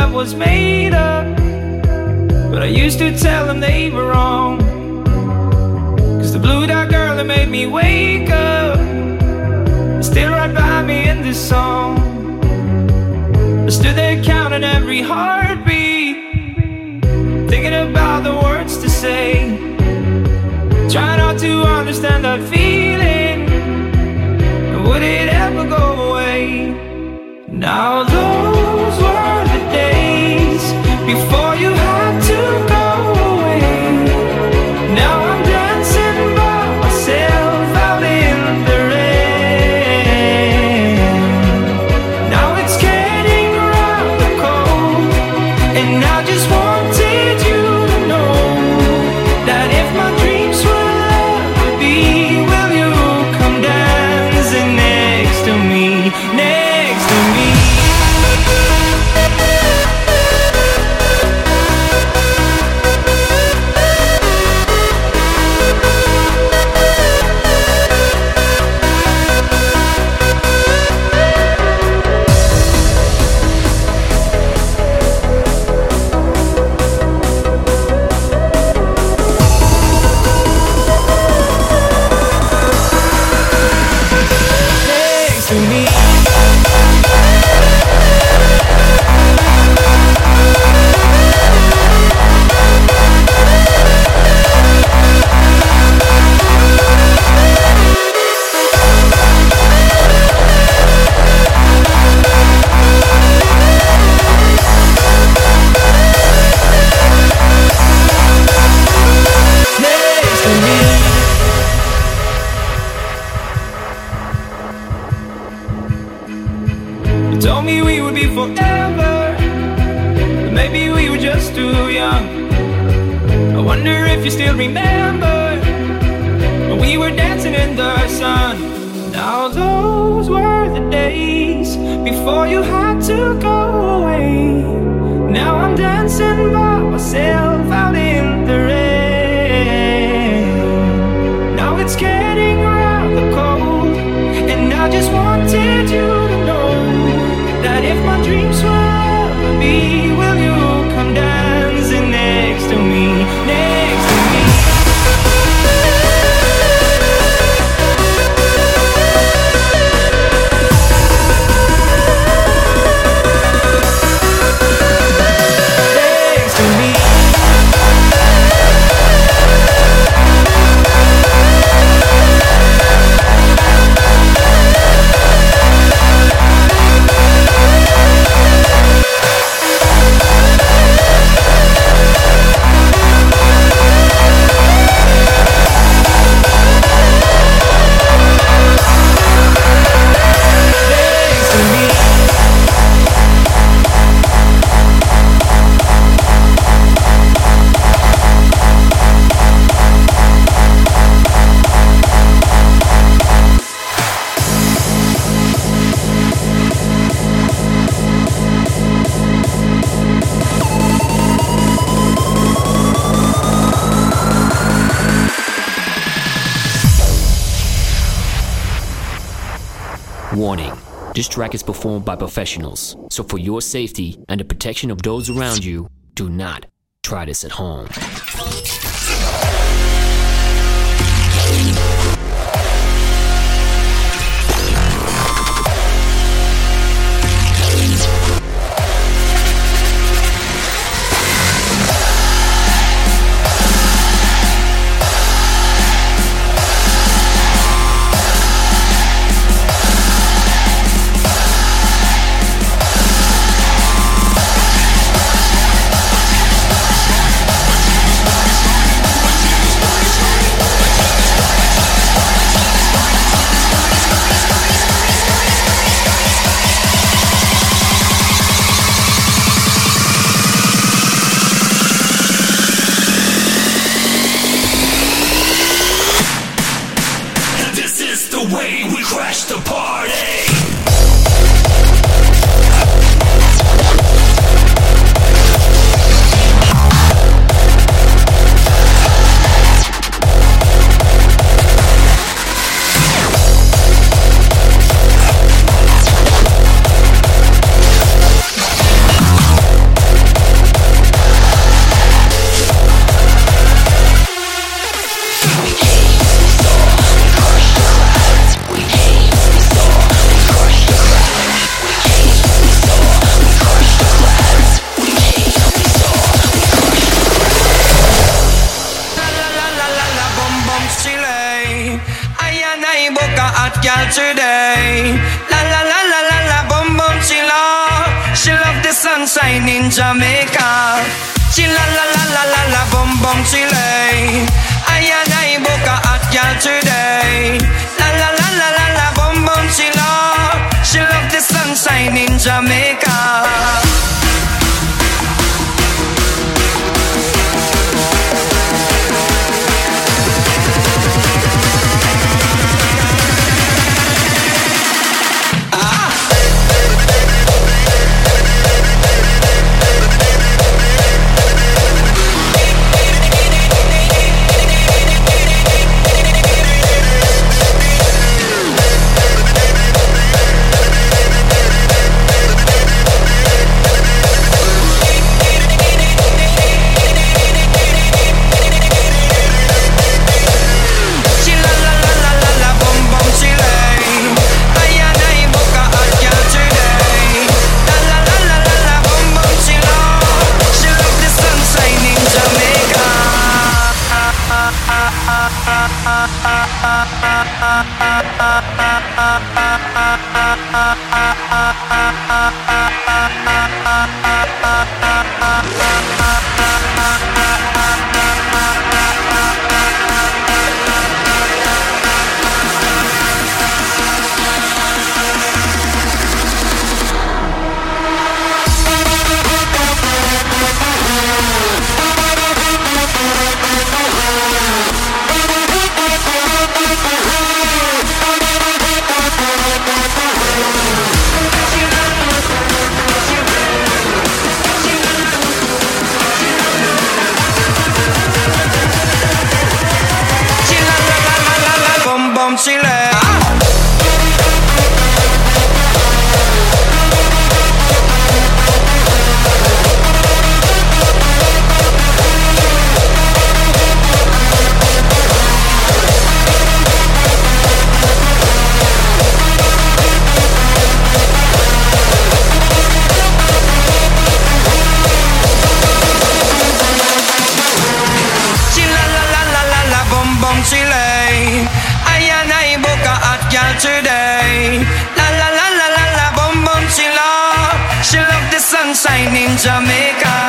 love was made up. But I used to tell them they were wrong. Cause the blue dot girl that made me wake up is still right by me in this song. I stood there counting every heartbeat, thinking about the words to say. Try not to understand that feeling. Would it ever go away? Now told me we would be forever, but maybe we were just too young. I wonder if you still remember when we were dancing in the sun. Now those were the days before you had to go away. Now I'm dancing by myself out in dreams will be, Warning this track is performed by professionals, so for your safety and the protection of those around you, do not try this at home. crash the party. yeah. Jamaica.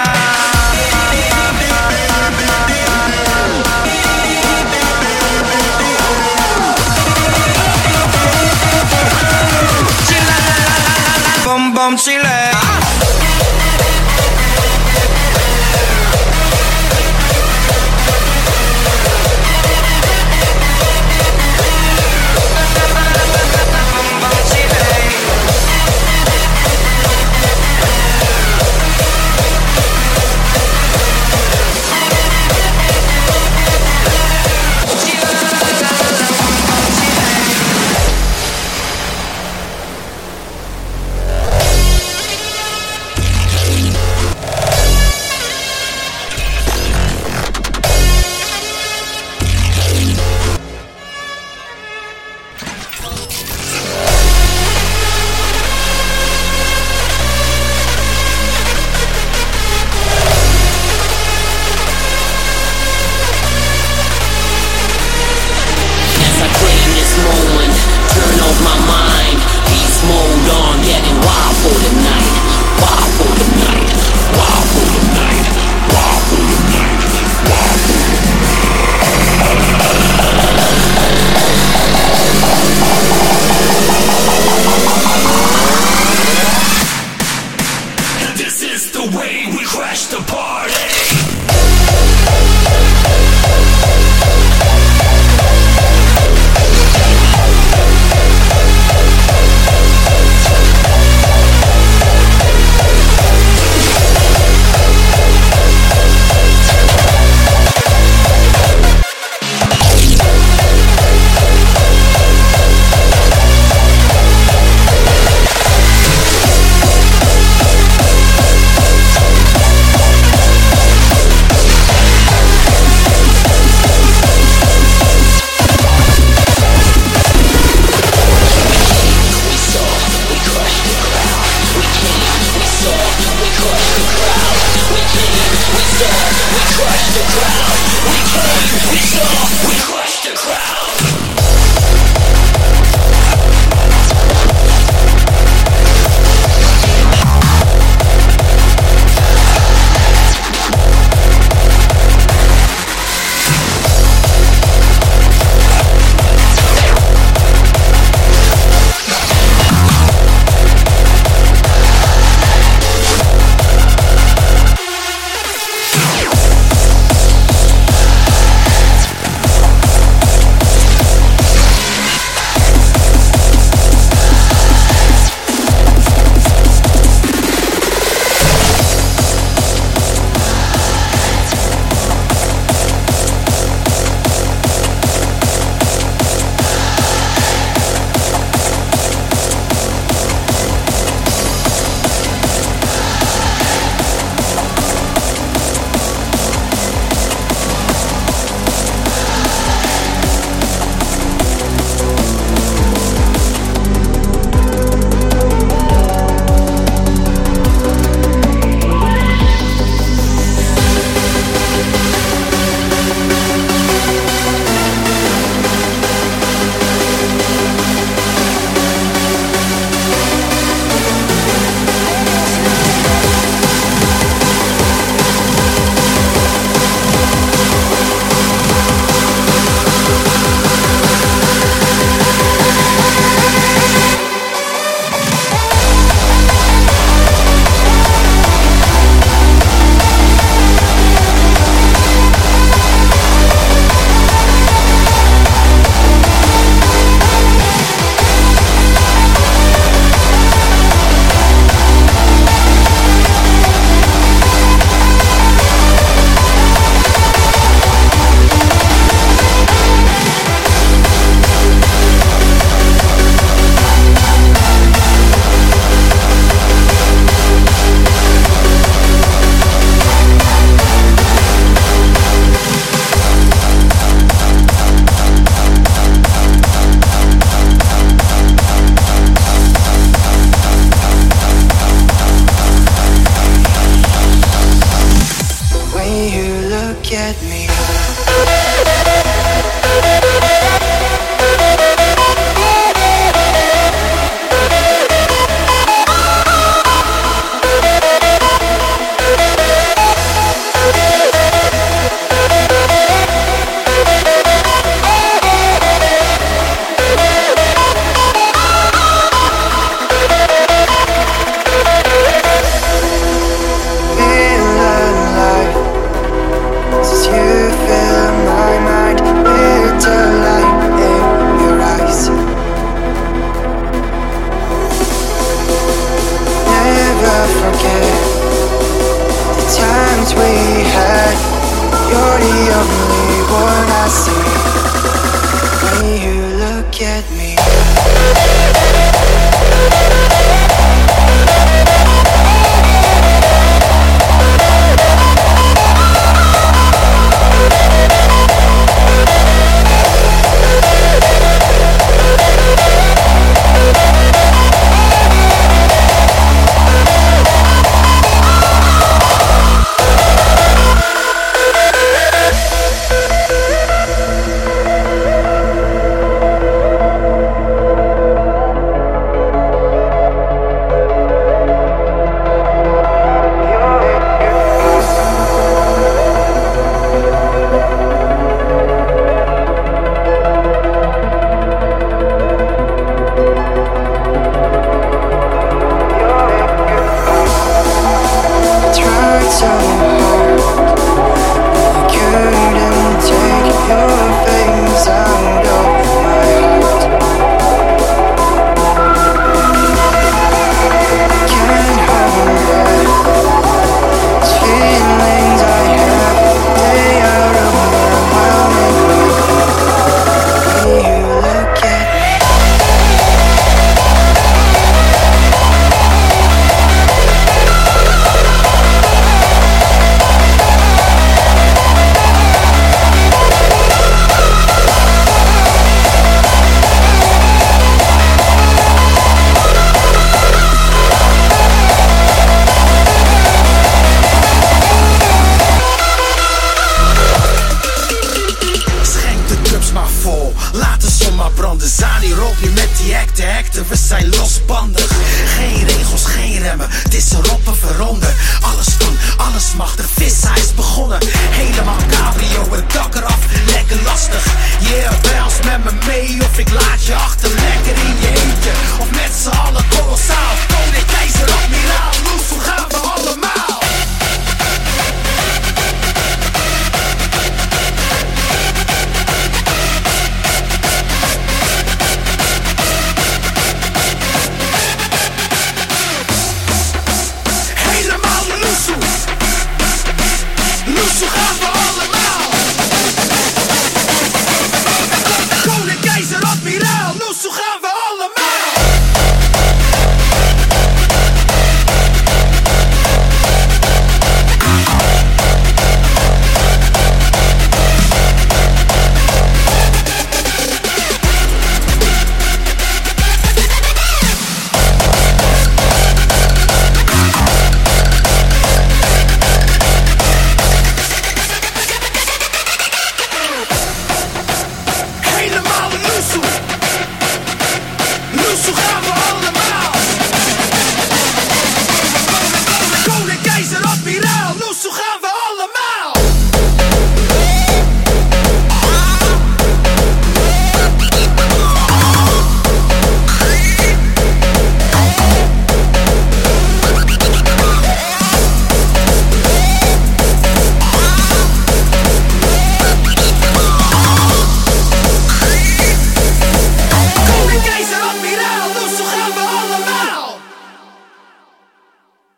traffic light, y'all.